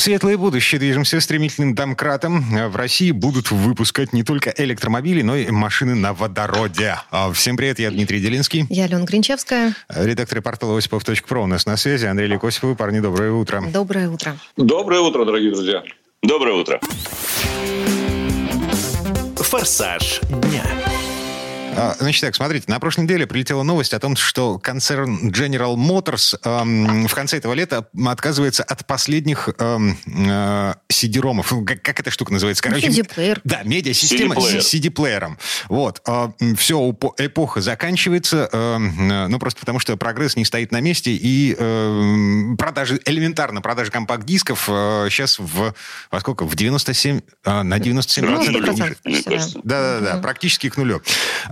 В светлое будущее движемся стремительным домкратом. В России будут выпускать не только электромобили, но и машины на водороде. А, Всем привет, я Дмитрий Делинский. Я Алена Гринчевская. Редактор портала Осипов.про у нас на связи. Андрей Лекосипов. Парни, доброе утро. Доброе утро. Доброе утро, дорогие друзья. Доброе утро. «Форсаж дня». А, Значит так, смотрите, на прошлой неделе прилетела новость о том, что концерн General Motors эм, в конце этого лета отказывается от последних эм, э, CD-ромов. Ну, Как, как эта штука называется? Ну, CD-плеер. Да, медиасистема CD-плеер. с CD-плеером. Вот. все, эпоха заканчивается, э, э, ну, просто потому что прогресс не стоит на месте, и э, продажи, элементарно, продажи компакт-дисков сейчас в, во сколько? В 97, э, на 97 Ну, процентов. Да-да-да, практически к нулю.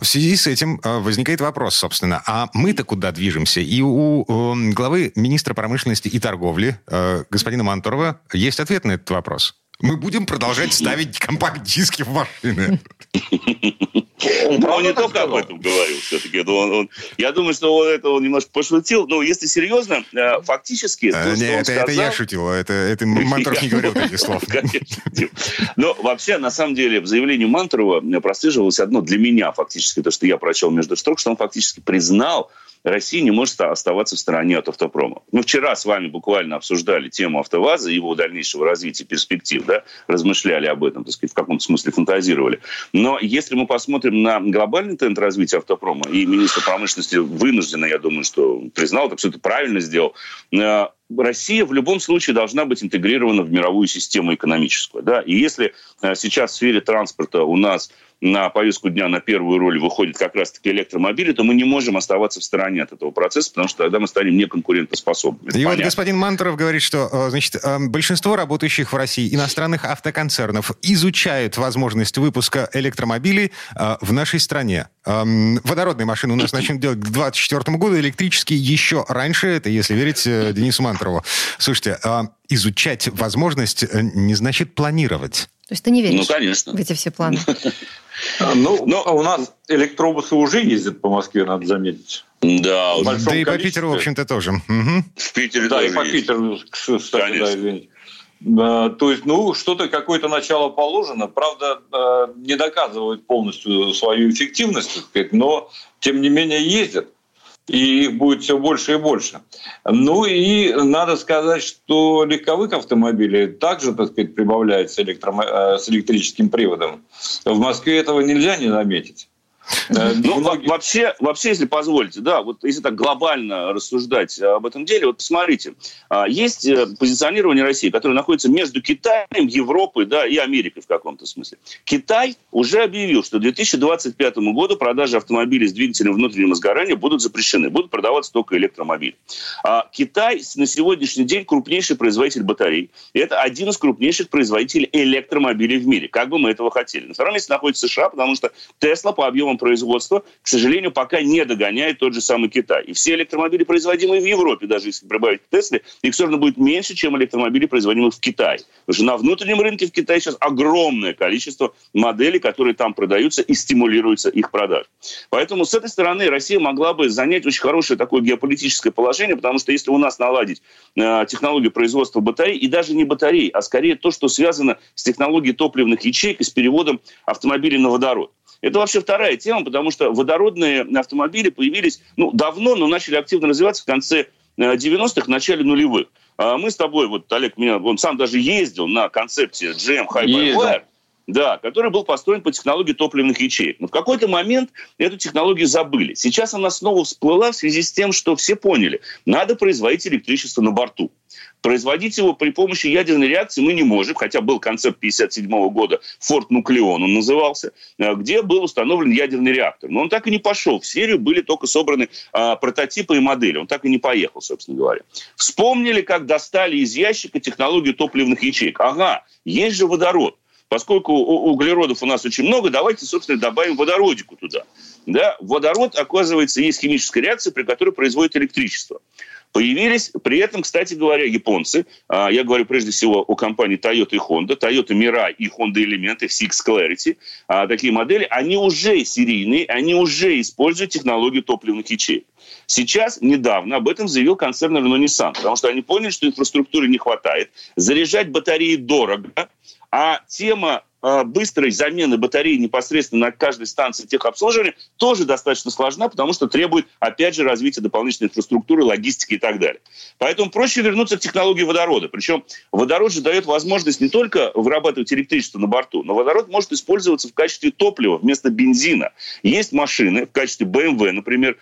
В связи с этим э, возникает вопрос, собственно, а мы-то куда движемся? И у э, главы министра промышленности и торговли э, господина Мантурова есть ответ на этот вопрос. Мы будем продолжать ставить компакт-диски в машины. Он Но он не только об сказал? этом говорил все-таки. Он- он- я думаю, что он это он немножко пошутил. Но если серьезно, э, фактически... то, Э, что Не, он это это я сказал- шутил. Это это Мантуров не говорил таких слов. Но вообще, на самом деле, в заявлении Мантурова прослеживалось одно для меня фактически, то, что я прочел между строк, что он фактически признал, Россия не может оставаться в стороне от автопрома. Мы вчера с вами буквально обсуждали тему АвтоВАЗа, его дальнейшего развития, перспектив, да, размышляли об этом, так сказать, в каком-то смысле фантазировали. Но если мы посмотрим на глобальный тренд развития автопрома, и министр промышленности вынужденно, я думаю, что признал, это абсолютно правильно сделал, э, Россия в любом случае должна быть интегрирована в мировую систему экономическую. Да? И если э, сейчас в сфере транспорта у нас на повестку дня на первую роль выходит как раз-таки электромобили, то мы не можем оставаться в стороне от этого процесса, потому что тогда мы станем неконкурентоспособными. И вот понятно. господин Мантуров говорит, что э, значит, э, большинство работающих в России иностранных автоконцернов изучают возможность выпуска электромобилей э, в нашей стране. Эм, Водородные машины у нас начнут делать к 2024 году, электрические еще раньше, это если верить Денису Мантурову. Слушайте, изучать возможность не значит планировать. То есть ты не веришь Ну, конечно. в эти все планы? А, Ну, Но- а у нас электробусы уже ездят по Москве, надо заметить. Да, Да и по количестве. Питеру, в общем-то, тоже. Мгм. в Питере Да, и тоже по есть. Питеру, кстати, да, Конечно. извините. А, То есть, ну, что-то, какое-то начало положено. Правда, э, не доказывают полностью свою эффективность, так сказать, но, тем не менее, ездят. И их будет все больше и больше. Ну и надо сказать, что легковых автомобилей также, так сказать, прибавляется электромо- э, с электрическим приводом. В Москве этого нельзя не заметить. Э, Ну, вообще, вообще, если позволите, да, вот если так глобально рассуждать об этом деле, вот посмотрите, а, есть э, позиционирование России, которое находится между Китаем, Европой, да, и Америкой в каком-то смысле. Китай уже объявил, что к 2025 году продажи автомобилей с двигателем внутреннего сгорания будут запрещены, будут продаваться только электромобили. А Китай на сегодняшний день крупнейший производитель батарей. И это один из крупнейших производителей электромобилей в мире, как бы мы этого хотели. На втором месте находится США, потому что Тесла по объемам производства, к сожалению, пока не догоняет тот же самый Китай. И все электромобили, производимые в Европе, даже если прибавить к Тесле, их все равно будет меньше, чем электромобили, производимых в Китае. Потому что на внутреннем рынке в Китае сейчас огромное количество моделей, которые там продаются и стимулируется их продаж. Поэтому с этой стороны Россия могла бы занять очень хорошее такое геополитическое положение, потому что если у нас наладить э, технологию производства батарей, и даже не батарей, а скорее то, что связано с технологией топливных ячеек и с переводом автомобилей на водород. Это вообще вторая тема, потому что водородные автомобили появились ну, давно, но начали активно развиваться в конце э, 90-х, начале нулевых. А Мы с тобой, вот Олег меня, он сам даже ездил на концепции GM High by. Wire, да, который был построен по технологии топливных ячеек. Но в какой-то момент эту технологию забыли. Сейчас она снова всплыла в связи с тем, что все поняли, надо производить электричество на борту. Производить его при помощи ядерной реакции мы не можем, хотя был концепт 1957 года, Форт Нуклеон он назывался, э, где был установлен ядерный реактор. Но он так и не пошел. В серию были только собраны а, прототипы и модели. Он так и не поехал, собственно говоря. Вспомнили, как достали из ящика технологию топливных ячеек. Ага, есть же водород. поскольку углеродов у нас очень много, давайте, собственно, добавим водородику туда. Да? Водород, оказывается, есть химическая реакция, при которой производит электричество. Появились, при этом, кстати говоря, японцы, а, я говорю прежде всего о компании Toyota и Honda, Toyota Mirai и Honda Element, Six Clarity, а, такие модели, они уже серийные, они уже используют технологию топливных ячеек. Сейчас, недавно, об этом заявил концерн Renault Nissan, потому что они поняли, что инфраструктуры не хватает, заряжать батареи дорого, а тема а, быстрой замены батареи непосредственно на каждой станции техобслуживания тоже достаточно сложна, потому что требует, опять же, развития дополнительной инфраструктуры, логистики и так далее. Поэтому проще вернуться к технологии водорода. Причем водород же дает возможность не только вырабатывать электричество на борту, но водород может использоваться в качестве топлива вместо бензина. Есть машины в качестве BMW, например,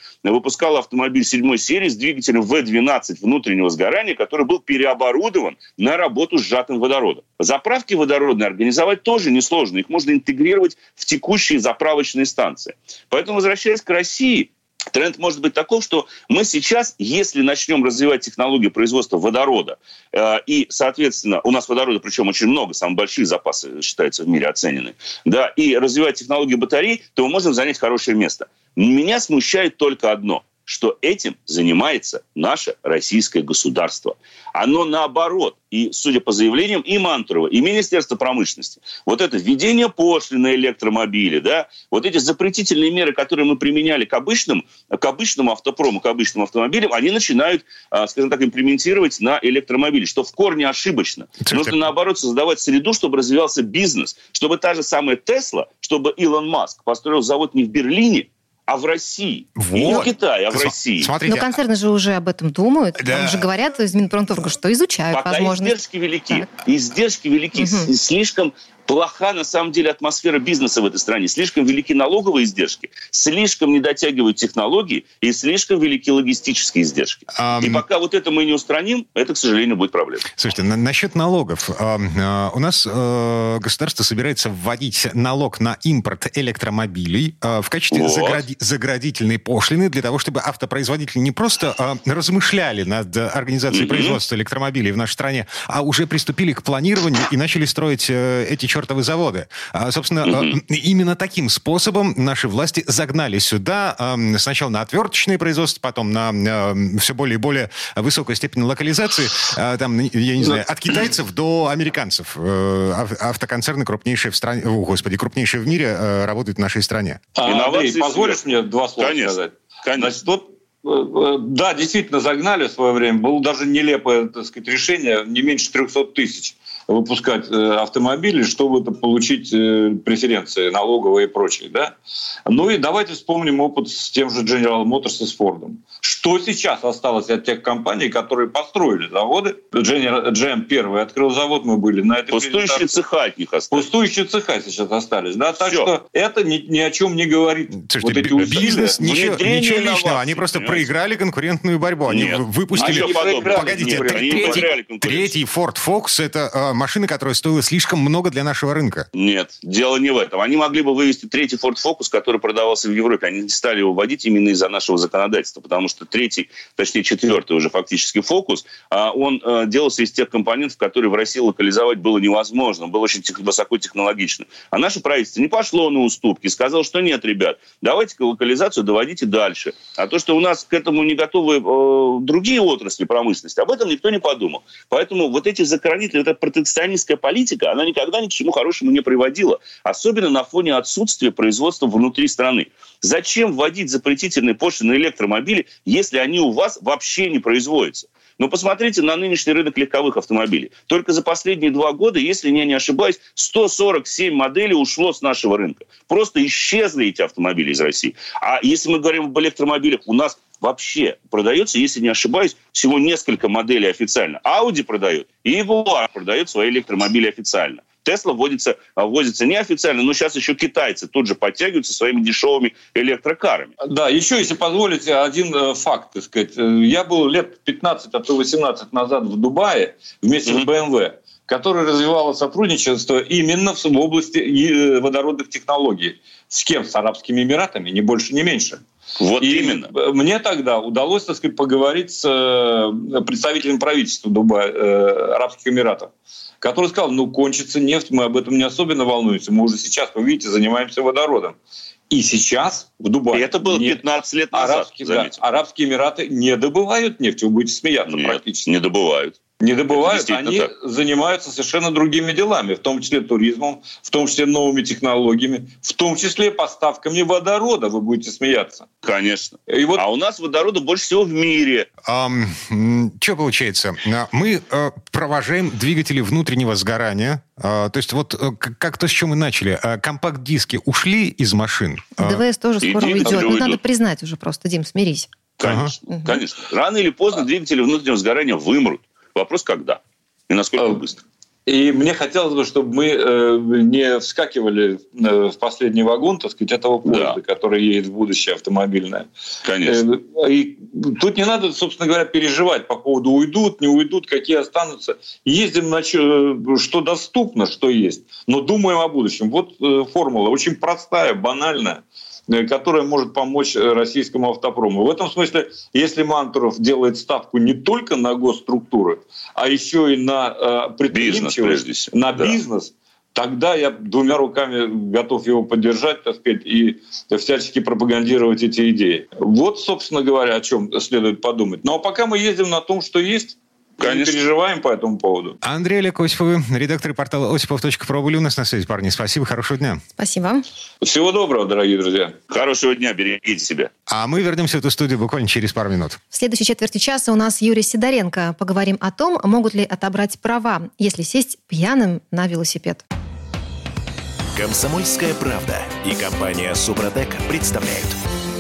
выпускал автомобиль 7 серии с двигателем V12 внутреннего сгорания, который был переоборудован на работу с сжатым водородом. Заправки водородные организовать тоже несложно. Их можно интегрировать в текущие заправочные станции. Поэтому, возвращаясь к России, Тренд может быть таков, что мы сейчас, если начнем развивать технологию производства водорода, э, и, соответственно, у нас водорода, причем очень много, самые большие запасы, считаются, в мире оценены, да, и развивать технологию батарей, то мы можем занять хорошее место. Меня смущает только одно – что этим занимается наше российское государство. Оно наоборот, и судя по заявлениям и Мантурова, и Министерства промышленности, вот это введение пошлины на электромобили, да, вот эти запретительные меры, которые мы применяли к обычным, к обычному автопрому, к обычным автомобилям, они начинают, а, скажем так, имплементировать на электромобили, что в корне ошибочно. Нужно наоборот создавать среду, чтобы развивался бизнес, чтобы та же самая Тесла, чтобы Илон Маск построил завод не в Берлине, а в России. Вот. Не в Китае, а в России. Смотрите. Но концерны же уже об этом думают. Да. Там же говорят из Минпромторга, что изучают Пока возможность. издержки велики. Так. Издержки велики. Угу. Слишком плоха на самом деле атмосфера бизнеса в этой стране. Слишком велики налоговые издержки, слишком не дотягивают технологии и слишком велики логистические издержки. Um... И пока вот это мы не устраним, это, к сожалению, будет проблема. Слушайте, на, насчет налогов. Uh, у нас uh, государство собирается вводить налог на импорт электромобилей в качестве вот. загради- заградительной пошлины для того, чтобы автопроизводители не просто размышляли над организацией mm-hmm. производства электромобилей в нашей стране, а уже приступили к планированию и начали строить э, эти чертовы заводы. А, собственно, mm именно таким способом наши власти загнали сюда сначала на отверточное производство, потом на все более и более высокую степень локализации, а, там, я не знаю, от китайцев до американцев. Э, автоконцерны крупнейшие в стране, о, господи, крупнейшие в мире э, работают в нашей стране. А, Андрей, позволишь мне два слова Конечно. сказать? Конечно. Значит, вот э, да, действительно загнали в свое время. Было даже нелепое так сказать, решение, не меньше 300 тысяч выпускать э, автомобили, чтобы получить э, преференции налоговые и прочее. Да? Ну и давайте вспомним опыт с тем же General Motors и с Ford. Что сейчас осталось от тех компаний, которые построили заводы? GM первый открыл завод, мы были на этой Пустующие цеха от них остались. Пустующие цеха сейчас остались. Да? Так Все. что это ни, ни о чем не говорит. Слушайте, вот эти бизнес, ничего, ничего личного. Они просто понимаете? проиграли конкурентную борьбу. Они Нет. выпустили... Они Погодите, третий, третий Ford Focus это э, машина, которая стоила слишком много для нашего рынка. Нет, дело не в этом. Они могли бы вывести третий Ford Focus, который продавался в Европе. Они не стали его вводить именно из-за нашего законодательства, потому что третий, точнее четвертый уже фактически Focus, а, он э, делался из тех компонентов, которые в России локализовать было невозможно. Был очень высокотехнологичным. А наше правительство не пошло на уступки, сказало, что нет, ребят, давайте локализацию доводите дальше. А то, что у нас к этому не готовы э, другие отрасли промышленности, об этом никто не подумал. Поэтому вот эти закоронители, это протекционист российская политика, она никогда ни к чему хорошему не приводила. Особенно на фоне отсутствия производства внутри страны. Зачем вводить запретительные пошлины на электромобили, если они у вас вообще не производятся? Но посмотрите на нынешний рынок легковых автомобилей. Только за последние два года, если я не ошибаюсь, 147 моделей ушло с нашего рынка. Просто исчезли эти автомобили из России. А если мы говорим об электромобилях, у нас вообще продается, если не ошибаюсь, всего несколько моделей официально. Audi продает, и Jaguar продает свои электромобили официально. Тесла вводится, вводится неофициально, но сейчас еще китайцы тут же подтягиваются своими дешевыми электрокарами. Да, еще, если позволите, один э, факт, так сказать. Э, я был лет 15, а то 18 назад в Дубае вместе mm-hmm. с BMW которая развивала сотрудничество именно в области э, водородных технологий. С кем? С Арабскими Эмиратами, не больше, не меньше. Вот и именно. Мне тогда удалось, так сказать, поговорить с э, представителем правительства Дубая, э, Арабских Эмиратов, который сказал, ну, кончится нефть, мы об этом не особенно волнуемся, мы уже сейчас, вы видите, занимаемся водородом. И сейчас в Дубае... И это было 15 лет назад, Арабские, да, Арабские Эмираты не добывают нефть, вы будете смеяться Нет, практически. не добывают. Не добывают, они действительно занимаются совершенно другими делами, в том числе туризмом, в том числе новыми технологиями, в том числе поставками водорода, вы будете смеяться. Конечно. И вот А у нас водорода больше всего в мире. что получается? А, Мы э, провожаем двигатели внутреннего сгорания. А, То есть вот э, к- как то, с чем мы начали. А, Компакт-диски ушли из машин. ДВС тоже и скоро уйдет. Ну, надо признать уже просто, Дим, смирись. Конечно. Ага. Конечно. Рано или поздно двигатели внутреннего сгорания вымрут. Вопрос когда? И насколько А, быстро. И мне хотелось бы, чтобы мы э, не вскакивали э, в последний вагон, так сказать, этого поезда, Да. который едет в будущее автомобильное. Конечно. Э, И тут не надо, собственно говоря, переживать по поводу уйдут, не уйдут, какие останутся. Ездим на чё- что доступно, что есть, но думаем о будущем. Вот э, формула очень простая, банальная э, которая может помочь э, российскому автопрому. В этом смысле, если Мантуров делает ставку не только на госструктуры, а еще и на э, предприимчивость, всего, на да. бизнес, тогда я двумя руками готов его поддержать, так сказать, и всячески пропагандировать эти идеи. Вот, собственно говоря, о чем следует подумать. Ну а пока мы ездим на том, что есть, не Конечно. переживаем по этому поводу. Андрей Олег Осиповы, редактор портала осипов.про были у нас на связи, парни. Спасибо, хорошего дня. Спасибо. Всего доброго, дорогие друзья. Хорошего дня, берегите себя. А мы вернемся в эту студию буквально через пару минут. В следующей четверти часа у нас Юрий Сидоренко. Поговорим о том, могут ли отобрать права, если сесть пьяным на велосипед. Комсомольская правда и компания Супротек представляют.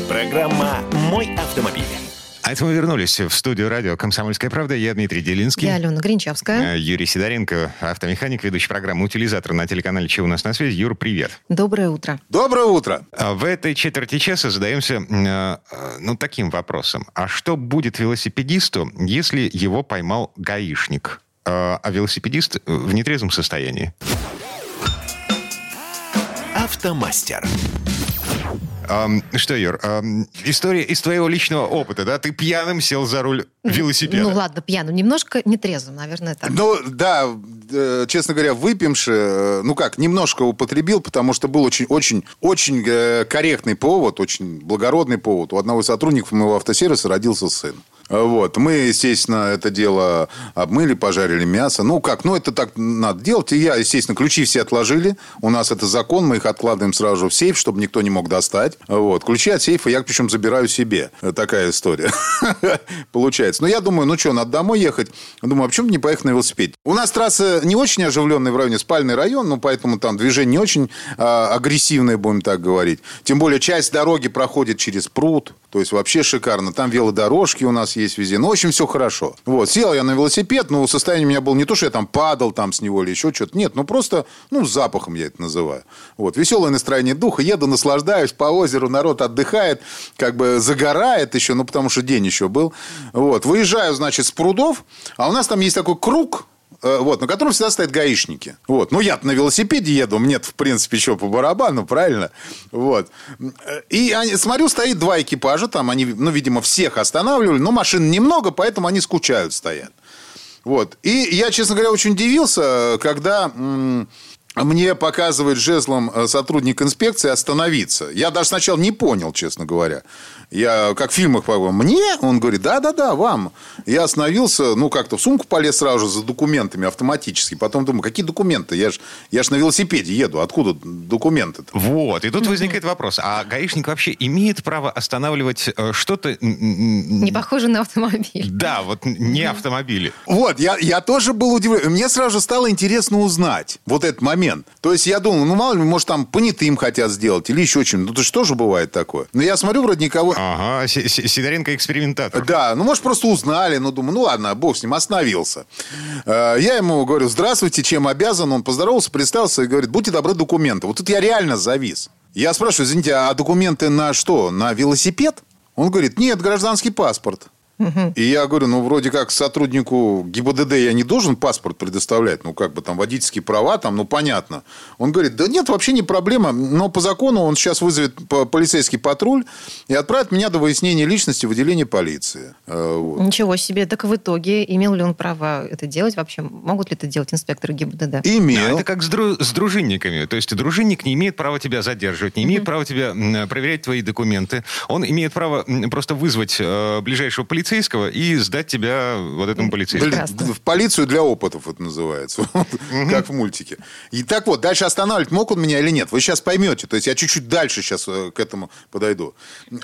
Программа «Мой автомобиль». А это мы вернулись в студию радио «Комсомольская правда». Я Дмитрий Делинский. Я Алена Гринчевская. Э, Юрий Сидоренко, автомеханик, ведущий программы «Утилизатор» на телеканале «Че у нас на связи». Юр, привет. Доброе утро. Доброе утро. А В этой четверти часа задаемся э, э, ну, таким вопросом. А что будет велосипедисту, если его поймал гаишник, э, а велосипедист в нетрезвом состоянии? Автомастер. Что, Юр, история из твоего личного опыта, да? Ты пьяным сел за руль велосипеда. Ну ладно, пьяным. Немножко нетрезвым, наверное, так. Ну, да, э, честно говоря, выпивши, э, ну как, немножко употребил, потому что был очень, очень, очень э, корректный повод, очень благородный повод. У одного из сотрудников моего автосервиса родился сын. Вот. Мы, естественно, это дело обмыли, пожарили мясо. Ну, как, ну, это так надо делать. И я, естественно, ключи все отложили. У нас это закон, мы их откладываем сразу в сейф, чтобы никто не мог достать. Вот. Ключи от сейфа я, причем, забираю себе. Такая история получается. Но я думаю, ну что, надо домой ехать. Думаю, а почему не поехать на велосипеде? У нас трасса не очень оживленная в районе, спальный район, ну, поэтому там движение не очень а, агрессивное, будем так говорить. Тем более, часть дороги проходит через пруд. То есть, вообще шикарно. Там велодорожки у нас есть везде. Ну, в общем, все хорошо. Вот, сел я на велосипед, но состояние у меня было не то, что я там падал там с него или еще что-то. Нет, ну, просто, ну, запахом я это называю. Вот, веселое настроение духа. Еду, наслаждаюсь по озеру, народ отдыхает, как бы загорает еще, ну, потому что день еще был. Вот, выезжаю, значит, с прудов, а у нас там есть такой круг, вот, на котором всегда стоят гаишники. Вот. Ну, я на велосипеде еду, мне в принципе, что по барабану, правильно? Вот. И они- смотрю, стоит два экипажа, там они, ну, видимо, всех останавливали, но машин немного, поэтому они скучают, стоят. Вот. И я, честно говоря, очень удивился, когда мне показывает жезлом э, сотрудник инспекции остановиться. Я даже сначала не понял, честно говоря. Я как в фильмах по мне? Он говорит, да-да-да, вам. Я остановился, ну, как-то в сумку полез сразу же за документами автоматически. Потом думаю, какие документы? Я ж, я ж на велосипеде еду. Откуда документы-то? Вот, и тут возникает вопрос, а гаишник вообще имеет право останавливать э, что-то... Не похоже на автомобиль. Да, вот не автомобили. Вот, я, я тоже был удивлен. Мне сразу же стало интересно узнать вот этот момент. То есть я думал, ну, мало ли, может, там понятым хотят сделать или еще чем-то. Ну, то что же бывает такое? Но я смотрю, вроде никого... Ага, Си- Си- Сидоренко экспериментатор. Да, ну, может, просто узнали. Ну, думаю, ну, ладно, бог с ним, остановился. Э, Я ему говорю, здравствуйте, чем обязан? Он поздоровался, представился и говорит, будьте добры, документы. Вот тут я реально завис. Я спрашиваю, извините, а документы на что? На велосипед? Он говорит, нет, гражданский паспорт. И я говорю, ну, вроде как сотруднику ГИБДД я не должен паспорт предоставлять, ну, как бы там водительские права, там, ну, понятно. Он говорит, да нет, вообще не проблема, но по закону он сейчас вызовет полицейский патруль и отправит меня до выяснения личности в отделение полиции. Э, вот. Ничего себе. Так в итоге имел ли он право это делать вообще? Могут ли это делать инспекторы ГИБДД? Имел. Да, это как с, дру- с дружинниками. То есть дружинник не имеет права тебя задерживать, не имеет mm-hmm. права тебя проверять твои документы. Он имеет право просто вызвать э, ближайшего полицейского полицейского и сдать тебя вот этому полицейскому. Прекрасно. В полицию для опытов это называется. Как в мультике. И так вот, дальше останавливать мог он меня или нет? Вы сейчас поймете. То есть я чуть-чуть дальше сейчас э, к этому подойду.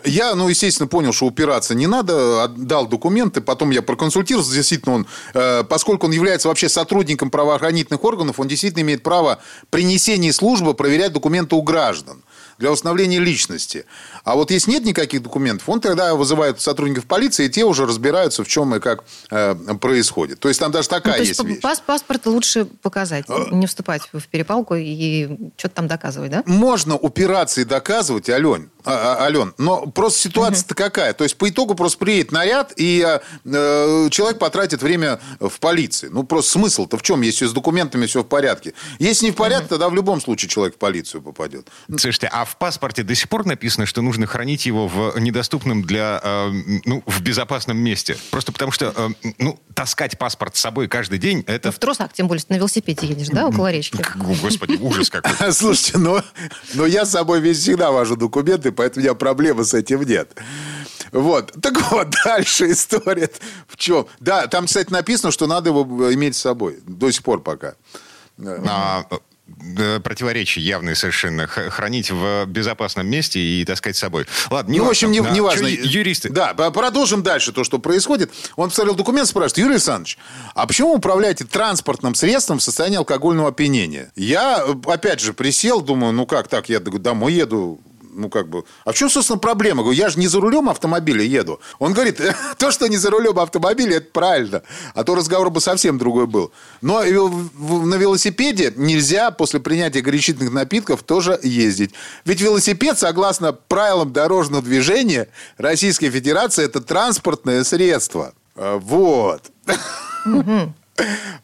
Я, ну, естественно, понял, что упираться не надо. Отдал документы. Потом я проконсультировался. Действительно, он, э, поскольку он является вообще сотрудником правоохранительных органов, он действительно имеет право при несении службы проверять документы у граждан для установления личности. А вот если нет никаких документов, он тогда вызывает сотрудников полиции, и те уже разбираются, в чем и как э, происходит. То есть там даже такая ну, то есть, есть вещь. Пас паспорт лучше показать, а... не вступать в перепалку и что-то там доказывать, да? Можно упираться и доказывать, Ален, а, а, Ален, но просто ситуация-то угу. какая? То есть по итогу просто приедет наряд, и э, человек потратит время в полиции. Ну просто смысл-то в чем, если с документами все в порядке? Если не в порядке, угу. тогда в любом случае человек в полицию попадет. Слушайте, а в паспорте до сих пор написано, что нужно хранить его в недоступном для, э, ну, в безопасном месте. Просто потому что, э, ну, таскать паспорт с собой каждый день, это... Ну, в трусах, тем более, на велосипеде едешь, да, около речки? Господи, ужас какой. Слушайте, но, но я с собой весь всегда вожу документы, поэтому у меня проблемы с этим нет. Вот. Так вот, дальше история в чем? Да, там, кстати, написано, что надо его иметь с собой. До сих пор пока. А, противоречия явные совершенно. Хранить в безопасном месте и таскать с собой. Ладно, не Ну, в общем, не, не важно. Юристы. Да, продолжим дальше то, что происходит. Он посмотрел документ, спрашивает, Юрий Александрович, а почему вы управляете транспортным средством в состоянии алкогольного опьянения? Я, опять же, присел, думаю, ну как так, я домой еду, ну, как бы... А в чем, собственно, проблема? Говорю, я же не за рулем автомобиля еду. Он говорит, то, что не за рулем автомобиля, это правильно. А то разговор бы совсем другой был. Но на велосипеде нельзя после принятия горячительных напитков тоже ездить. Ведь велосипед, согласно правилам дорожного движения Российской Федерации, это транспортное средство. А, вот. А...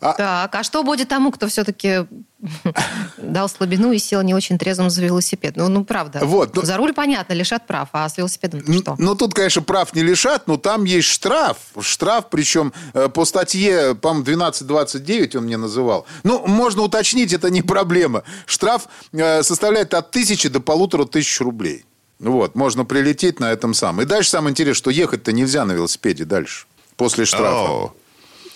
Так, а что будет тому, кто все-таки дал слабину и сел не очень трезвым за велосипед? Ну, ну правда. Вот, ну... За руль, понятно, лишат прав, а с велосипедом что? Ну, тут, конечно, прав не лишат, но там есть штраф. Штраф, причем э, по статье, по-моему, 1229 он мне называл. Ну, можно уточнить, это не проблема. Штраф э, составляет от тысячи до полутора тысяч рублей. Вот, можно прилететь на этом самом. И дальше самое интересное, что ехать-то нельзя на велосипеде дальше, после штрафа. Oh.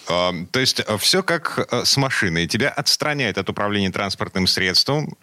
То есть э, все как э, с машиной. Тебя отстраняет от управления транспортным средством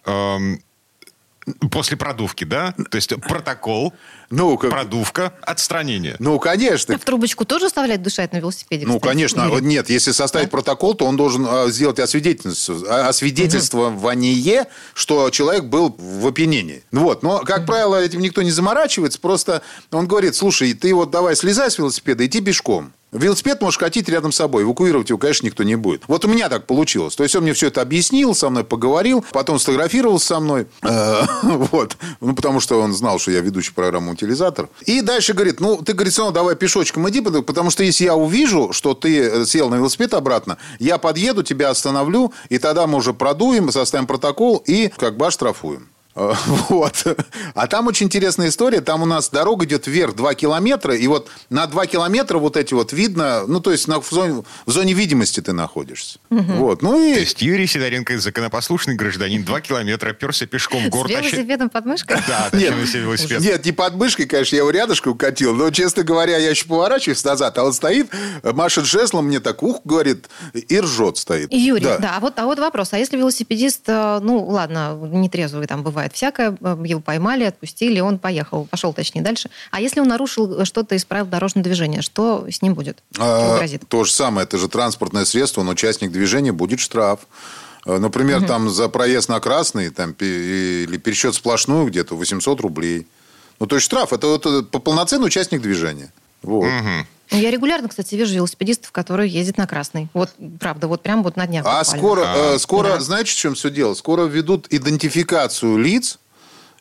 после продувки, да? То есть протокол, ну, как... продувка, отстранение. Ну, конечно. А в трубочку тоже оставлять дышать на велосипеде? Ну, кстати, конечно. Или... Нет, если составить да? протокол, то он должен а, сделать освидетельствование, освидетельствование, угу. что человек был в опьянении. Вот. Но, как угу. правило, этим никто не заморачивается. Просто он говорит, слушай, ты вот давай слезай с велосипеда, иди пешком. Велосипед можешь катить рядом с собой. Эвакуировать его, конечно, никто не будет. Вот у меня так получилось. То есть он мне все это объяснил, со мной поговорил, потом сфотографировался со мной. Э, вот. Ну, потому что он знал, что я ведущий программы «Утилизатор». И дальше говорит, ну, ты, говорит, равно давай пешочком иди, потому что если я увижу, что ты э, сел на велосипед обратно, я подъеду, тебя остановлю, и тогда мы уже продуем, составим протокол и как бы оштрафуем. Вот. А там очень интересная история. Там у нас дорога идет вверх 2 километра, и вот на 2 километра вот эти вот видно, ну, то есть на, в, зоне, в зоне видимости ты находишься. Угу. Вот. Ну, и... То есть Юрий Сидоренко, законопослушный гражданин, 2 километра перся пешком в город. С велосипедом под мышкой? Да, нет, велосипед. Нет, не под мышкой, конечно, я его рядышком укатил, но, честно говоря, я еще поворачиваюсь назад, а он стоит, машет жезлом, мне так ух, говорит, и ржет стоит. Юрий, да, да а, вот, а вот вопрос, а если велосипедист, э, ну, ладно, нетрезвый там бывает, бывает всякое. Э, его поймали, отпустили, он поехал, пошел, точнее, дальше. А если он нарушил что-то из правил дорожного движения, что с ним будет? А, грозит? То же самое, это же транспортное средство, он участник движения, будет штраф. Э, например, угу. там за проезд на красный там, или пересчет сплошную где-то 800 рублей. Ну, то есть штраф, это, это полноценный участник движения. Вот. Угу. Я регулярно, кстати, вижу велосипедистов, которые ездят на красный. Вот, правда, вот прям вот на днях. А скоро, э, скоро да. знаете, в чем все дело? Скоро ведут идентификацию лиц,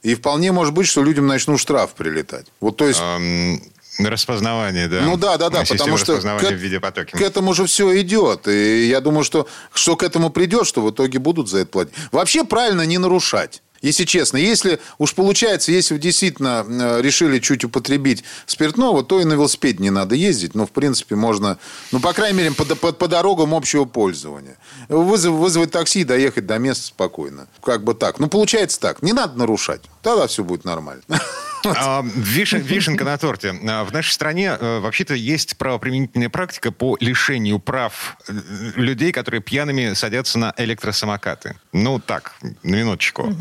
и вполне может быть, что людям начнут штраф прилетать. Вот, то есть... Um... Распознавание, да. Ну да, да, да, потому что к, в виде потоки. к этому же все идет. И я думаю, что, что к этому придет, что в итоге будут за это платить. Вообще правильно не нарушать. Если честно, если уж получается, если вы действительно э, решили чуть употребить спиртного, то и на велосипеде не надо ездить. Но, в принципе, можно, ну, по крайней мере, по, по, по дорогам общего пользования. Вызов, вызвать такси и доехать до места спокойно. Как бы так. Ну, получается так. Не надо нарушать. Тогда все будет нормально. А, вишен- вишенка на торте. А, В нашей стране э, вообще-то есть правоприменительная практика по лишению прав э, людей, которые пьяными садятся на электросамокаты. Ну, так, на минуточку.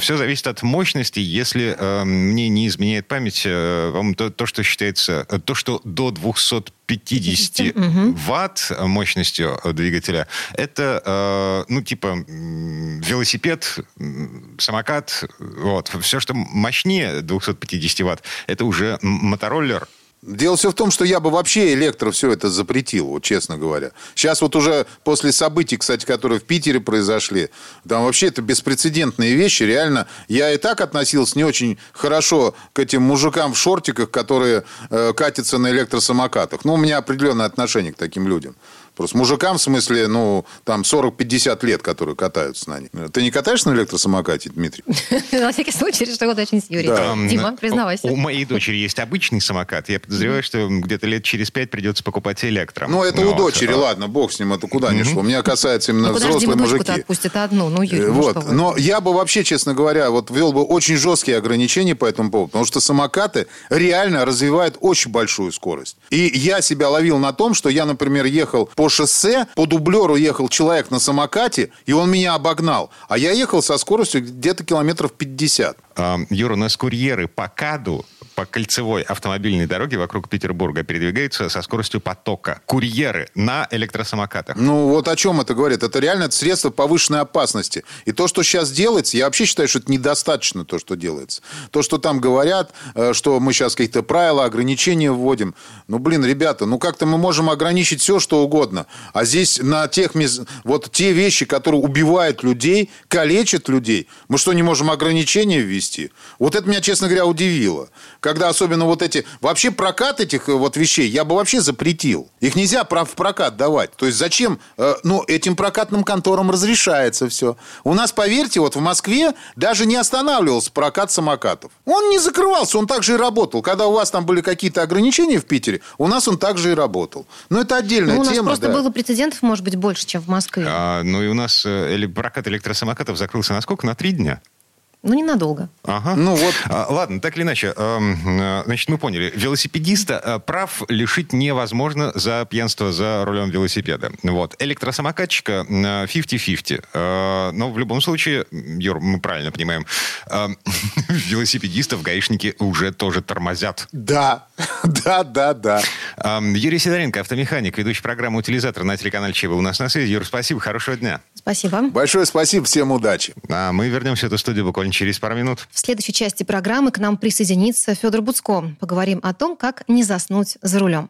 Все зависит от мощности. Если э, мне не изменяет память, то, то, что считается, то, что до 250 ватт мощностью э, двигателя, это, э, ну, типа, велосипед, самокат, вот. Все, что мощнее 250 ватт, это уже мотороллер, Дело все в том, что я бы вообще электро все это запретил, вот честно говоря. Сейчас вот уже после событий, кстати, которые в Питере произошли, там вообще это беспрецедентные вещи. Реально, я и так относился не очень хорошо к этим мужикам в шортиках, которые э, катятся на электросамокатах. Ну, у меня определенное отношение к таким людям. Просто мужикам, в смысле, ну, там 40-50 лет, которые катаются на них. Ты не катаешься на электросамокате, Дмитрий? На всякий случай решил уточнить Юрий. Да. Дима, М, признавайся. У, у моей дочери есть обычный самокат. Я подозреваю, что где-то лет через пять придется покупать электро. Ну, это у Вот. дочери, ладно, бог с ним, это куда ни шло. Меня касается именно Ну, взрослые мужики. отпустят одну. Ну, Юрий, Э, ну Вот. Но я бы вообще, честно говоря, вот ввел бы очень жесткие ограничения по этому поводу, потому что самокаты реально развивают очень большую скорость. И я себя ловил на том, что я, например, ехал по шоссе, по дублеру ехал человек на самокате, и он меня обогнал. А я ехал со скоростью где-то километров 50. А, Юра, у нас курьеры по КАДу, по кольцевой автомобильной дороге вокруг Петербурга передвигаются со скоростью потока. Курьеры на электросамокатах. Ну, вот о чем это говорит. Это реально средство повышенной опасности. И то, что сейчас делается, я вообще считаю, что это недостаточно, то, что делается. То, что там говорят, э, что мы сейчас какие-то правила, ограничения вводим. Ну, блин, ребята, ну как-то мы можем ограничить все, что угодно. А здесь на тех мес- вот те вещи, которые убивают людей, калечат людей, мы что, не можем ограничения ввести? Вот это меня, честно говоря, удивило. Когда особенно вот эти... Вообще прокат этих э, вот вещей я бы вообще запретил. Их нельзя про- в прокат давать. То есть зачем? э, ну, этим прокатным конторам разрешается все. У нас, поверьте, вот в Москве даже не останавливался прокат самокатов. Он не закрывался, он также и работал. Когда у вас там были какие-то ограничения в Питере, у нас он также и работал. Но это отдельная Ну, у нас тема. просто да. было прецедентов, может быть, больше, чем в Москве. А, ну и у нас э, прокат электросамокатов закрылся на сколько? На три дня? Ну, ненадолго. Ага. Ну вот. А, ладно, так или иначе, эм, э, значит, мы поняли. Велосипедиста э, прав лишить невозможно за пьянство за рулем велосипеда. Вот. Электросамокатчика э, 50-50. Э, но в любом случае, Юр, мы правильно понимаем, э, велосипедистов гаишники уже тоже тормозят. Да, да, да, да. Эм, Юрий Сидоренко, автомеханик, ведущий программы «Утилизатор» на телеканале ЧЕ был у нас на связи. Юр, спасибо, хорошего дня. Спасибо. Большое спасибо, всем удачи. А мы вернемся в эту студию буквально через пару минут. В следующей части программы к нам присоединится Федор Буцко. Поговорим о том, как не заснуть за рулем.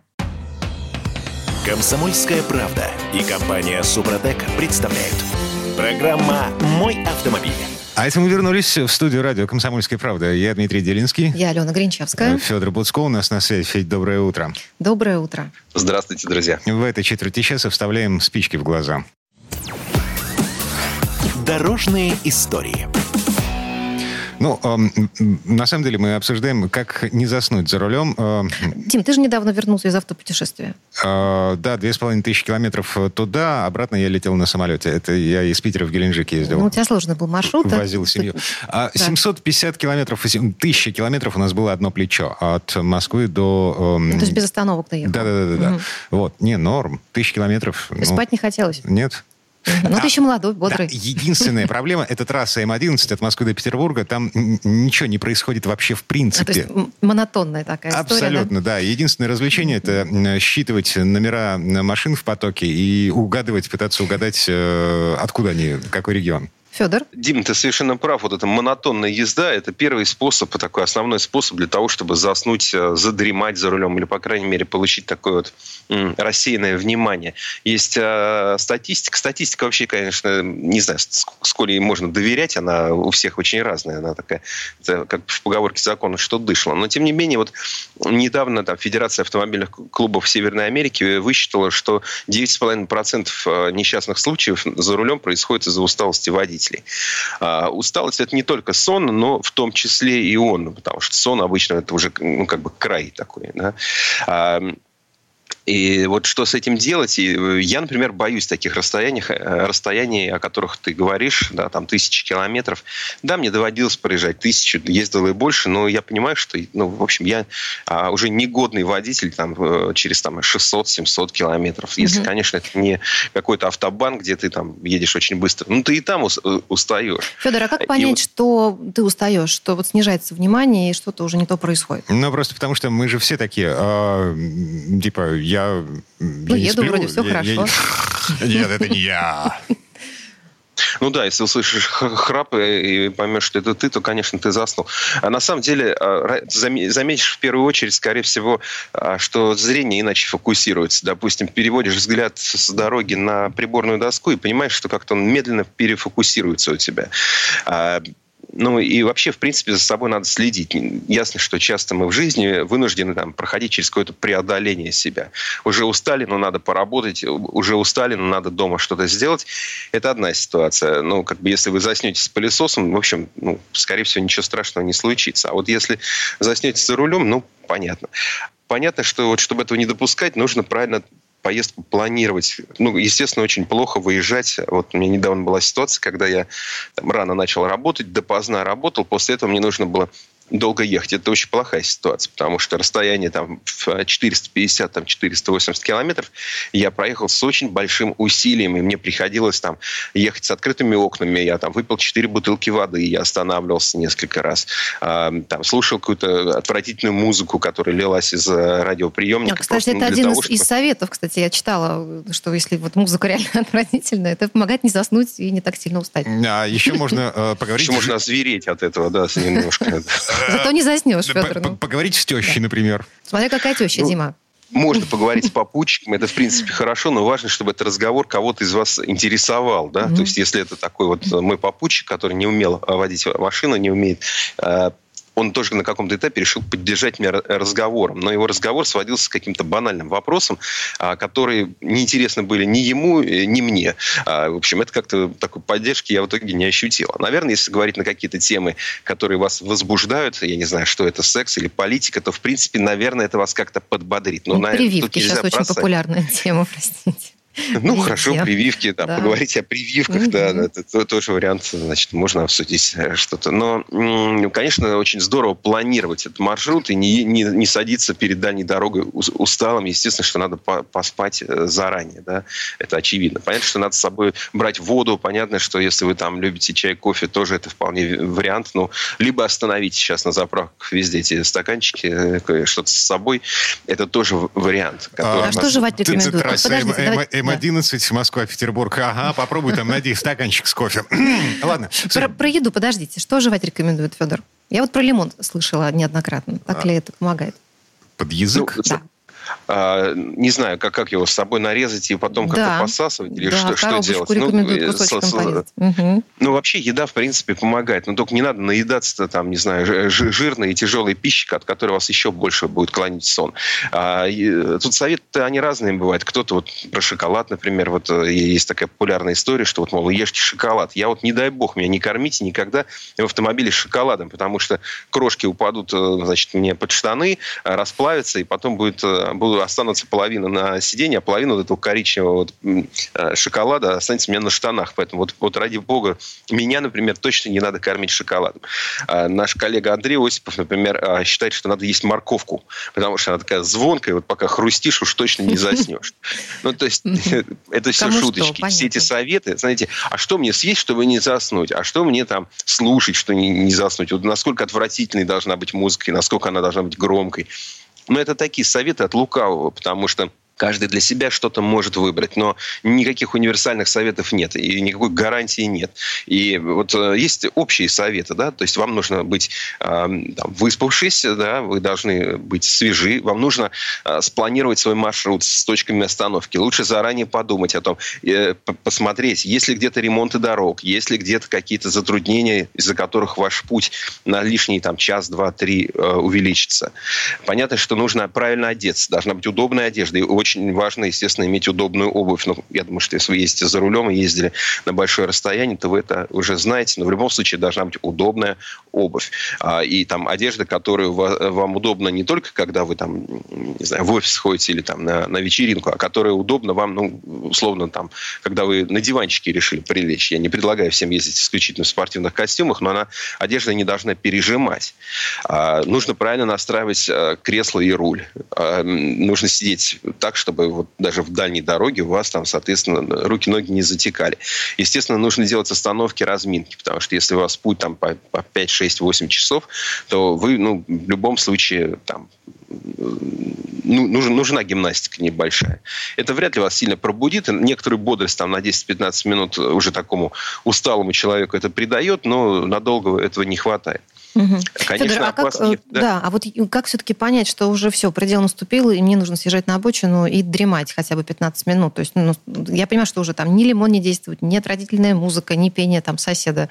Комсомольская правда и компания Супротек представляют. Программа «Мой автомобиль». А это мы вернулись в студию радио «Комсомольская правда». Я Дмитрий Делинский. Я Алена Гринчевская. Федор Буцко у нас на связи. Федь, доброе утро. Доброе утро. Здравствуйте, друзья. В этой четверти часа вставляем спички в глаза. Дорожные истории. Ну, эм, на самом деле мы обсуждаем, как не заснуть за рулем. Э, Дим, ты же недавно вернулся из автопутешествия. э, да, две с половиной тысячи километров туда, обратно я летел на самолете. Это я из Питера в Геленджик ездил. Ну, у тебя сложный был маршрут. Возил семью. А Да. 750 километров, 1000 километров у нас было одно плечо. От Москвы до... эм, Ну, то есть без остановок ты ехал. Да-да-да. Мгм. Вот, не, норм. Тысяча километров. ну, Спать не хотелось. Нет. Ну, А, ты еще молодой, Да, бодрый. единственная проблема – это трасса М11 от Москвы до Петербурга. Там ничего не происходит вообще в А, то принципе. есть монотонная такая история, Абсолютно, да? Единственное развлечение – это считывать номера машин в потоке и угадывать, пытаться угадать, э, откуда они, какой регион. Федор? Дим, ты совершенно прав. Вот эта монотонная езда – это первый способ, такой основной способ для того, чтобы заснуть, э, задремать за рулем или, по крайней мере, получить такое вот рассеянное внимание. Есть э, статистика. Статистика вообще, конечно, не знаю, сколько ей можно доверять. Она у всех очень разная. Она такая, это как в поговорке закона, что дышло. Но, тем не менее, вот недавно там, Федерация автомобильных клубов Северной Америки высчитала, что 9,5% э, несчастных случаев за рулем происходит из-за усталости водителей. А, усталость – это не только сон, но в том числе и он, потому что сон обычно это уже ну, как бы край такой. Да? И вот что с этим делать? И э, я, например, боюсь таких расстояний, э, расстояний, о которых ты говоришь, да, там тысячи километров. Да, мне доводилось проезжать тысячу, ездил и больше, но я понимаю, что, ну, в общем, я а, уже негодный водитель там, э, через там, 600-700 километров. Если, угу. конечно, это не какой-то автобан, где ты там едешь очень быстро. Ну, ты и там устаешь. Федор, а как понять, вот... что ты устаешь, что вот снижается внимание и что-то уже не то происходит? Ну, просто потому что мы же все такие, э, типа, я я... Ну, я еду, сплю, вроде все я, хорошо. Я... Нет, это не я. Ну да, если услышишь храп и поймешь, что это ты, то, конечно, ты заснул. А на самом деле а, заметишь в первую очередь, скорее всего, а, что зрение иначе фокусируется. Допустим, переводишь взгляд с дороги на приборную доску и понимаешь, что как-то он медленно перефокусируется у тебя а, ну и вообще, в принципе, за собой надо следить. Ясно, что часто мы в жизни вынуждены там, проходить через какое-то преодоление себя. Уже устали, но надо поработать, уже устали, но надо дома что-то сделать. Это одна ситуация. Ну, как бы если вы заснете с пылесосом, в общем, ну, скорее всего, ничего страшного не случится. А вот если заснете за рулем, ну, понятно. Понятно, что вот, чтобы этого не допускать, нужно правильно поездку планировать. Ну, естественно, очень плохо выезжать. Вот у меня недавно была ситуация, когда я там, рано начал работать, допоздна работал. После этого мне нужно было долго ехать. Это очень плохая ситуация, потому что расстояние там в 450-480 километров я проехал с очень большим усилием, и мне приходилось там ехать с открытыми окнами. Я там выпил 4 бутылки воды, я останавливался несколько раз. там слушал какую-то отвратительную музыку, которая лилась из э, радиоприемника. А, кстати, это один того, из, чтобы... из советов, кстати, я читала, что если вот музыка реально отвратительная, это помогает не заснуть и не так сильно устать. А еще можно э, поговорить... Еще можно озвереть от этого, да, немножко. Зато не заснешь, Федор. Ну. Поговорить с тещей, например. Смотря какая теща, ну, Дима. Можно поговорить с попутчиком, это, в принципе, хорошо, но важно, чтобы этот разговор кого-то из вас интересовал, да, mm-hmm. то есть если это такой вот мой попутчик, который не умел водить машину, не умеет э, он тоже на каком-то этапе решил поддержать меня разговором. Но его разговор сводился к каким-то банальным вопросам, а, которые неинтересны были ни ему, э, ни мне. А, в общем, это как-то такой поддержки я в итоге не ощутил. Наверное, если говорить на какие-то темы, которые вас возбуждают, я не знаю, что это, секс или политика, то, в принципе, наверное, это вас как-то подбодрит. Но, ну, Прививки сейчас очень популярная тема, простите. Ну, хорошо, прививки, да, да. поговорить о прививках, угу. да, это, это тоже вариант, значит, можно обсудить э, что-то. Но, конечно, очень здорово планировать этот маршрут и не, не, не садиться перед дальней дорогой усталым. Естественно, что надо поспать э, заранее, да, это очевидно. Понятно, что надо с собой брать воду, понятно, что если вы там любите чай, кофе, тоже это вполне вариант. Ну, либо остановите сейчас на заправках везде эти стаканчики, э, что-то с собой, это тоже вариант. А, а что жевать рекомендуют? Подождите, М11, Москва, Петербург. Ага, попробуй там, найди стаканчик с кофе. Ладно. Про, про еду подождите. Что жевать рекомендует Федор? Я вот про лимон слышала неоднократно. Так а. ли это помогает? Под язык? Ну, да. А, не знаю, как, как его с собой нарезать и потом как-то да. посасывать или да, что, что делать. Ну, э, с, с, угу. ну, вообще еда, в принципе, помогает. Но только не надо наедаться, там, не знаю, жирной и тяжелой пищей, от которой вас еще больше будет клонить сон. А, и, тут советы, они разные бывают. Кто-то вот про шоколад, например, вот э, есть такая популярная история, что вот, мол, ешьте шоколад. Я вот, не дай бог, меня не кормите никогда в автомобиле шоколадом, потому что крошки упадут, э, значит, мне под штаны, расплавятся, и потом будет буду, останутся половина на сиденье, а половина вот этого коричневого вот, э, шоколада останется у меня на штанах. Поэтому вот, вот ради бога, меня, например, точно не надо кормить шоколадом. А наш коллега Андрей Осипов, например, а, считает, что надо есть морковку, потому что она такая звонкая, вот пока хрустишь, уж точно не заснешь. Ну, то есть, это все шуточки. Все эти советы, знаете, а что мне съесть, чтобы не заснуть? А что мне там слушать, что не заснуть? Вот насколько отвратительной должна быть музыка, и насколько она должна быть громкой. Но это такие советы от лукавого, потому что Каждый для себя что-то может выбрать, но никаких универсальных советов нет, и никакой гарантии нет. И вот э, есть общие советы, да, то есть вам нужно быть э, там, выспавшись, да, вы должны быть свежи, вам нужно э, спланировать свой маршрут с точками остановки. Лучше заранее подумать о том, э, посмотреть, есть ли где-то ремонты дорог, есть ли где-то какие-то затруднения, из-за которых ваш путь на лишний там, час, два, три э, увеличится. Понятно, что нужно правильно одеться, должна быть удобная одежда. И очень важно, естественно, иметь удобную обувь. Ну, я думаю, что если вы ездите за рулем и ездили на большое расстояние, то вы это уже знаете. Но в любом случае должна быть удобная обувь. А, и там одежда, которую вам удобно не только, когда вы там, не знаю, в офис ходите или там на, на вечеринку, а которая удобна вам, ну, условно, там, когда вы на диванчике решили прилечь. Я не предлагаю всем ездить исключительно в спортивных костюмах, но она, одежда не должна пережимать. А, нужно правильно настраивать а, кресло и руль. Нужно сидеть так, чтобы вот даже в дальней дороге у вас там, соответственно, руки-ноги не затекали. Естественно, нужно делать остановки, разминки, потому что если у вас путь там по, по 5, 6, 8 часов, то вы, ну, в любом случае, там, ну, нужна, нужна гимнастика небольшая. Это вряд ли вас сильно пробудит. Некоторую бодрость там, на 10-15 минут уже такому усталому человеку это придает, но надолго этого не хватает. Угу. Конечно, Федор, а как, э, да? да, а вот как все-таки понять, что уже все, предел наступил, и мне нужно съезжать на обочину и дремать хотя бы 15 минут? То есть ну, я понимаю, что уже там ни лимон не действует, нет родительная музыка, ни пение там соседа.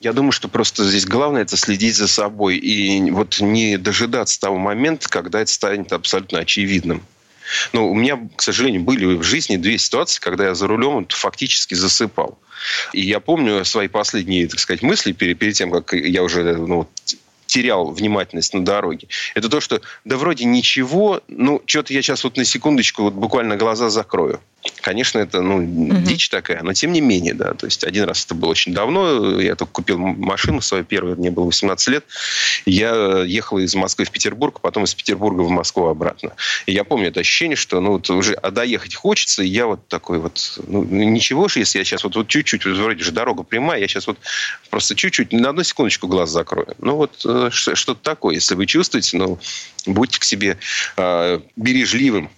Я думаю, что просто здесь главное это следить за собой и вот не дожидаться того момента, когда это станет абсолютно очевидным. Но у меня, к сожалению, были в жизни две ситуации, когда я за рулем фактически засыпал. И я помню свои последние, так сказать, мысли перед, перед тем, как я уже ну, терял внимательность на дороге. Это то, что да вроде ничего, ну, что-то я сейчас вот на секундочку вот буквально глаза закрою. Конечно, это ну, угу. дичь такая, но тем не менее, да. То есть один раз это было очень давно. Я только купил машину свою первую, мне было 18 лет. Я ехал из Москвы в Петербург, а потом из Петербурга в Москву обратно. И я помню это ощущение, что ну, вот уже а доехать хочется, и я вот такой вот, ну, ничего же, если я сейчас вот, вот чуть-чуть, вот, вроде же дорога прямая, я сейчас вот просто чуть-чуть, на одну секундочку глаз закрою. Ну вот э, что-то такое. Если вы чувствуете, ну, будьте к себе э, бережливым.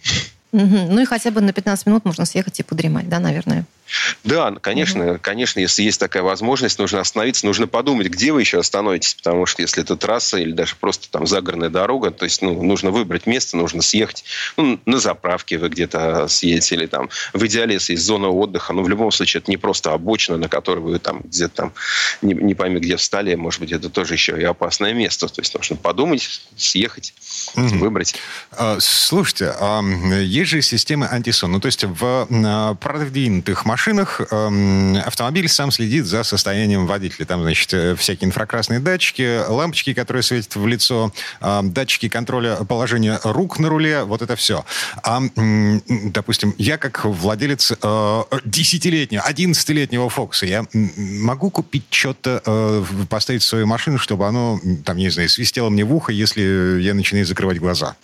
Угу. Ну и хотя бы на 15 минут можно съехать и подремать, да, наверное? Да, конечно, угу. конечно, если есть такая возможность, нужно остановиться, нужно подумать, где вы еще остановитесь, потому что если это трасса или даже просто там загородная дорога, то есть ну, нужно выбрать место, нужно съехать ну, на заправке вы где-то съедете или там в идеале, если есть зона отдыха, но в любом случае это не просто обочина, на которой вы там где-то там не, не пойми где встали, может быть, это тоже еще и опасное место, то есть нужно подумать, съехать, угу. выбрать. А, слушайте, а есть же системы антисон, ну то есть в а, продвинутых машинах машинах э, автомобиль сам следит за состоянием водителя. Там, значит, э, всякие инфракрасные датчики, лампочки, которые светят в лицо, э, датчики контроля положения рук на руле, вот это все. А, допустим, я как владелец э, десятилетнего, одиннадцатилетнего Фокса, я могу купить что-то, э, поставить в свою машину, чтобы оно, там, не знаю, свистело мне в ухо, если я начинаю закрывать глаза?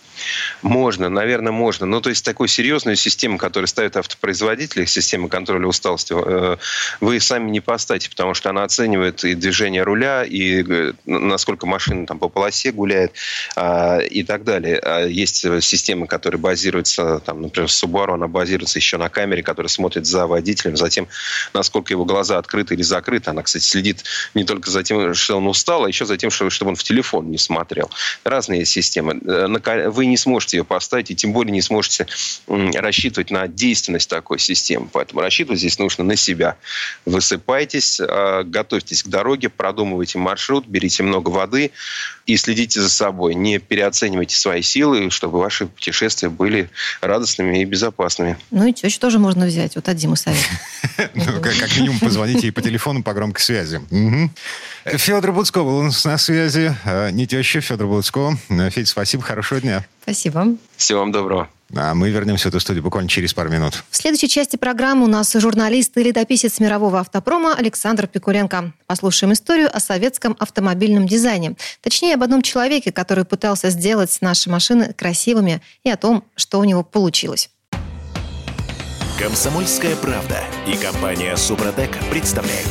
Можно, наверное, можно. Ну, то есть такую серьезную систему, которую ставят автопроизводители, система контроля усталости, э, вы сами не поставите, потому что она оценивает и движение руля, и э, насколько машина там по полосе гуляет, а, и так далее. А есть системы, которые базируются, там, например, Subaru, она базируется еще на камере, которая смотрит за водителем, за тем, насколько его глаза открыты или закрыты. Она, кстати, следит не только за тем, что он устал, а еще за тем, чтобы он в телефон не смотрел. Разные системы. Э, вы не сможете ее поставить, и тем более не сможете рассчитывать на действенность такой системы. Поэтому рассчитывать здесь нужно на себя. Высыпайтесь, а, готовьтесь к дороге, продумывайте маршрут, берите много воды и следите за собой. Не переоценивайте свои силы, чтобы ваши путешествия были радостными и безопасными. Ну и тещу тоже можно взять. Вот от Димы совет. Ну, как минимум позвоните ей по телефону по громкой связи. Федор Буцко был у нас на связи. А, не теща, Федор Буцко. Федь, спасибо, хорошего дня. Спасибо. Всего вам доброго. А мы вернемся в эту студию буквально через пару минут. В следующей части программы у нас журналист и летописец мирового автопрома Александр Пикуленко. Послушаем историю о советском автомобильном дизайне. Точнее, об одном человеке, который пытался сделать наши машины красивыми и о том, что у него получилось. Комсомольская правда и компания Супротек представляют.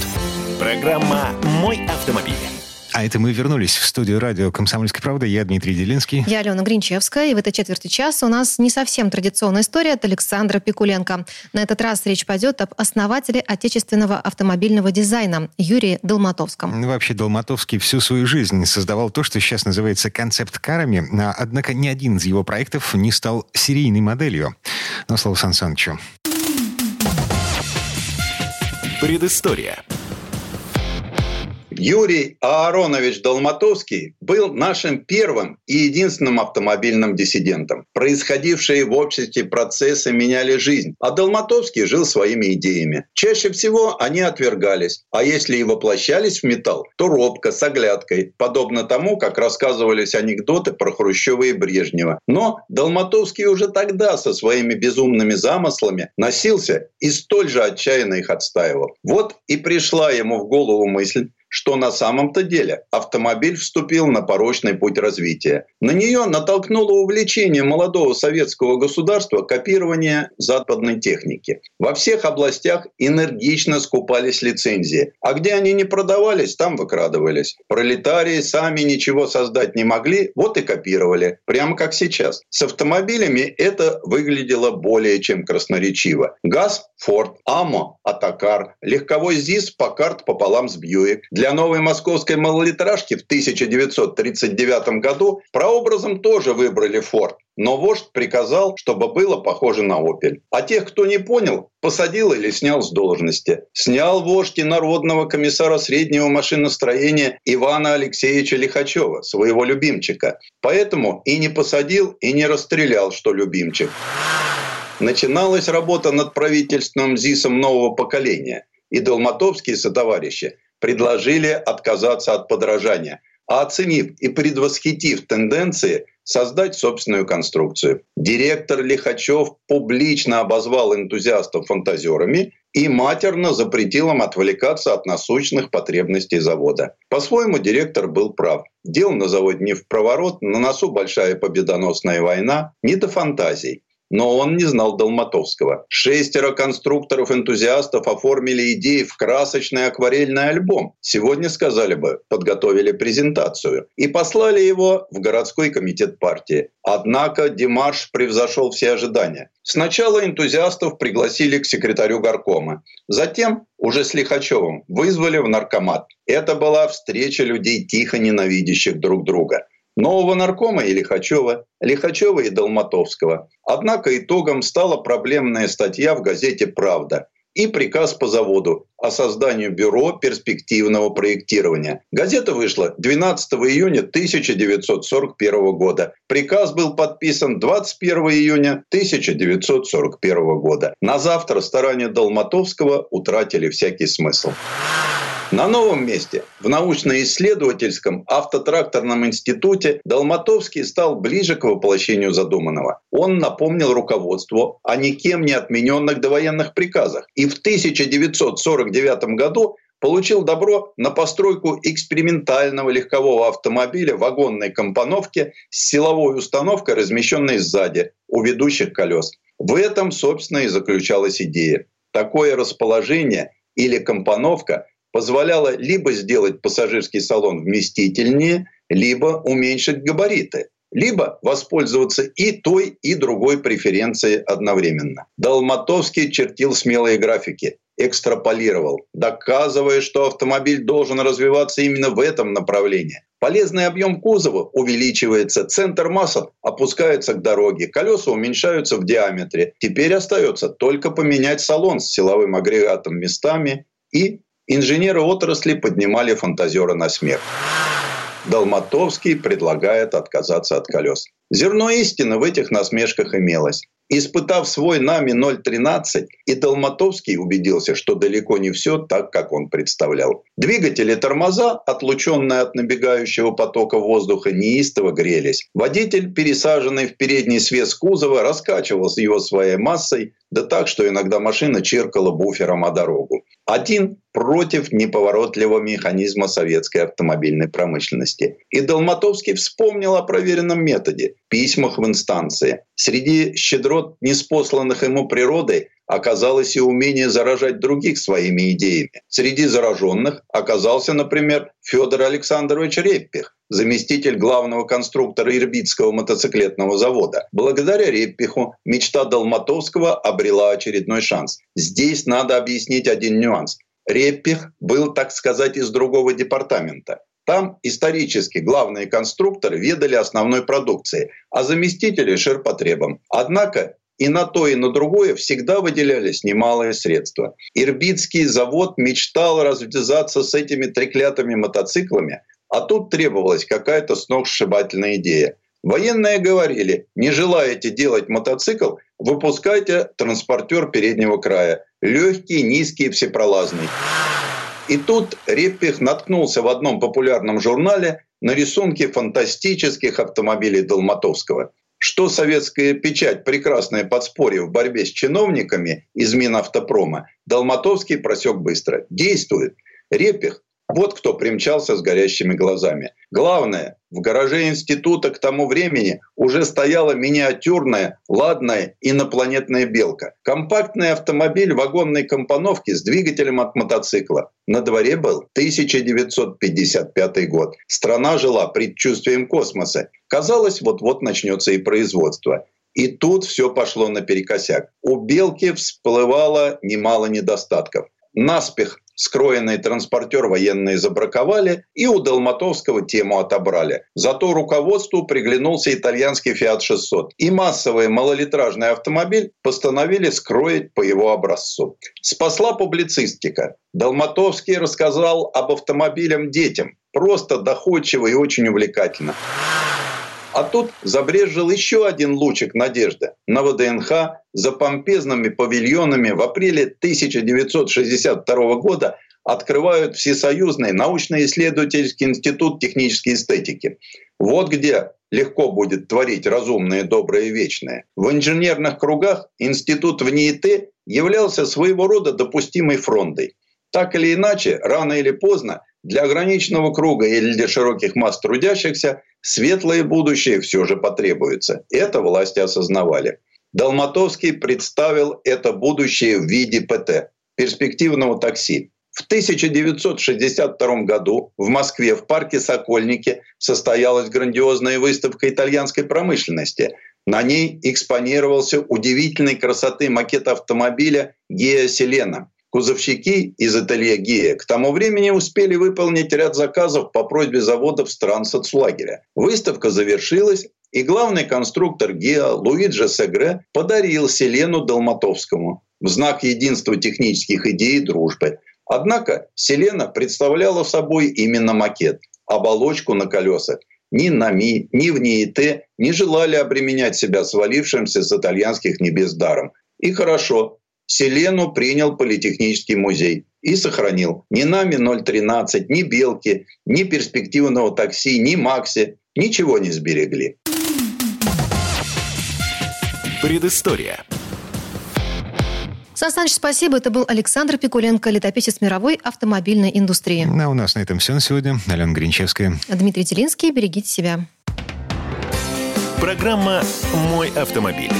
Программа «Мой автомобиль». А это мы вернулись в студию радио «Комсомольская правда». Я Дмитрий Делинский. Я Алена Гринчевская. И в этой четверти часа у нас не совсем традиционная история от Александра Пикуленко. На этот раз речь пойдет об основателе отечественного автомобильного дизайна Юрии Долматовском. Ну, вообще, Долматовский всю свою жизнь создавал то, что сейчас называется концепт-карами. А, однако ни один из его проектов не стал серийной моделью. Но слово Сан Санычу. Предыстория. Юрий Ааронович Долматовский был нашим первым и единственным автомобильным диссидентом. Происходившие в обществе процессы меняли жизнь, а Долматовский жил своими идеями. Чаще всего они отвергались, а если и воплощались в металл, то робко, с оглядкой, подобно тому, как рассказывались анекдоты про Хрущева и Брежнева. Но Долматовский уже тогда со своими безумными замыслами носился и столь же отчаянно их отстаивал. Вот и пришла ему в голову мысль что на самом-то деле автомобиль вступил на порочный путь развития. На нее натолкнуло увлечение молодого советского государства копирование западной техники. Во всех областях энергично скупались лицензии, а где они не продавались, там выкрадывались. Пролетарии сами ничего создать не могли, вот и копировали, прямо как сейчас. С автомобилями это выглядело более чем красноречиво. ГАЗ – Форд, АМО – Атакар, легковой ЗИС – Покарт пополам с Бьюик. Для для новой московской малолитражки в 1939 году прообразом тоже выбрали Форд. Но вождь приказал, чтобы было похоже на «Опель». А тех, кто не понял, посадил или снял с должности. Снял вождь и народного комиссара среднего машиностроения Ивана Алексеевича Лихачева, своего любимчика. Поэтому и не посадил, и не расстрелял, что любимчик. Начиналась работа над правительственным ЗИСом нового поколения. И Долматовские сотоварищи предложили отказаться от подражания, а оценив и предвосхитив тенденции, создать собственную конструкцию. Директор Лихачев публично обозвал энтузиастов фантазерами и матерно запретил им отвлекаться от насущных потребностей завода. По-своему, директор был прав. Дел на заводе не в проворот, на носу большая победоносная война, не до фантазий. Но он не знал Долматовского. Шестеро конструкторов-энтузиастов оформили идеи в красочный акварельный альбом. Сегодня, сказали бы, подготовили презентацию. И послали его в городской комитет партии. Однако Димаш превзошел все ожидания. Сначала энтузиастов пригласили к секретарю горкома. Затем, уже с Лихачевым, вызвали в наркомат. Это была встреча людей, тихо ненавидящих друг друга нового наркома и Лихачева, Лихачева и Долматовского. Однако итогом стала проблемная статья в газете «Правда» и приказ по заводу о создании бюро перспективного проектирования. Газета вышла 12 июня 1941 года. Приказ был подписан 21 июня 1941 года. На завтра старания Долматовского утратили всякий смысл. На новом месте, в научно-исследовательском автотракторном институте, Долматовский стал ближе к воплощению задуманного. Он напомнил руководству о никем не отмененных довоенных приказах. И в 1949 году получил добро на постройку экспериментального легкового автомобиля вагонной компоновки с силовой установкой, размещенной сзади, у ведущих колес. В этом, собственно, и заключалась идея. Такое расположение или компоновка позволяло либо сделать пассажирский салон вместительнее, либо уменьшить габариты, либо воспользоваться и той, и другой преференцией одновременно. Долматовский чертил смелые графики, экстраполировал, доказывая, что автомобиль должен развиваться именно в этом направлении. Полезный объем кузова увеличивается, центр массы опускается к дороге, колеса уменьшаются в диаметре. Теперь остается только поменять салон с силовым агрегатом местами и Инженеры отрасли поднимали фантазера на смех. Долматовский предлагает отказаться от колес. Зерно истины в этих насмешках имелось. Испытав свой нами 0,13, и Долматовский убедился, что далеко не все так, как он представлял. Двигатели тормоза, отлученные от набегающего потока воздуха, неистово грелись. Водитель, пересаженный в передний свес кузова, раскачивал его своей массой, да так, что иногда машина черкала буфером о дорогу. Один против неповоротливого механизма советской автомобильной промышленности. И Долматовский вспомнил о проверенном методе – письмах в инстанции. Среди щедрот, неспосланных ему природой, оказалось и умение заражать других своими идеями. Среди зараженных оказался, например, Федор Александрович Реппих, заместитель главного конструктора Ирбитского мотоциклетного завода. Благодаря Реппиху мечта Долматовского обрела очередной шанс. Здесь надо объяснить один нюанс. Реппих был, так сказать, из другого департамента. Там исторически главные конструкторы ведали основной продукцией, а заместители – ширпотребом. Однако и на то, и на другое всегда выделялись немалые средства. Ирбитский завод мечтал развязаться с этими треклятыми мотоциклами, а тут требовалась какая-то сногсшибательная идея. Военные говорили, не желаете делать мотоцикл, выпускайте транспортер переднего края. Легкий, низкий, всепролазный. И тут Реппих наткнулся в одном популярном журнале на рисунки фантастических автомобилей Долматовского. Что советская печать прекрасное подспорье в борьбе с чиновниками из Минавтопрома, Долматовский просек быстро. Действует. Репих вот кто примчался с горящими глазами. Главное, в гараже института к тому времени уже стояла миниатюрная, ладная инопланетная белка. Компактный автомобиль вагонной компоновки с двигателем от мотоцикла. На дворе был 1955 год. Страна жила предчувствием космоса. Казалось, вот-вот начнется и производство. И тут все пошло наперекосяк. У белки всплывало немало недостатков. Наспех скроенный транспортер военные забраковали и у Долматовского тему отобрали. Зато руководству приглянулся итальянский Fiat 600. И массовый малолитражный автомобиль постановили скроить по его образцу. Спасла публицистика. Долматовский рассказал об автомобилях детям. Просто доходчиво и очень увлекательно. А тут забрежил еще один лучик надежды. На ВДНХ за помпезными павильонами в апреле 1962 года открывают Всесоюзный научно-исследовательский институт технической эстетики. Вот где легко будет творить разумное, доброе и вечное. В инженерных кругах институт в НИИТ являлся своего рода допустимой фрондой. Так или иначе, рано или поздно для ограниченного круга или для широких масс трудящихся светлое будущее все же потребуется. Это власти осознавали. Долматовский представил это будущее в виде ПТ – перспективного такси. В 1962 году в Москве в парке Сокольники состоялась грандиозная выставка итальянской промышленности. На ней экспонировался удивительной красоты макет автомобиля Гея Селена – Кузовщики из ателье к тому времени успели выполнить ряд заказов по просьбе заводов стран соцлагеря. Выставка завершилась, и главный конструктор ГИА Луиджи Сегре подарил Селену Долматовскому в знак единства технических идей и дружбы. Однако Селена представляла собой именно макет, оболочку на колесах. Ни НАМИ, ни в НИИТ не желали обременять себя свалившимся с итальянских небес даром. И хорошо, Селену принял Политехнический музей и сохранил. Ни нами 013, ни Белки, ни перспективного такси, ни Макси ничего не сберегли. Предыстория. Сан Саныч, спасибо. Это был Александр Пикуленко, летописец мировой автомобильной индустрии. А у нас на этом все на сегодня. Алена Гринчевская. Дмитрий Телинский. Берегите себя. Программа «Мой автомобиль».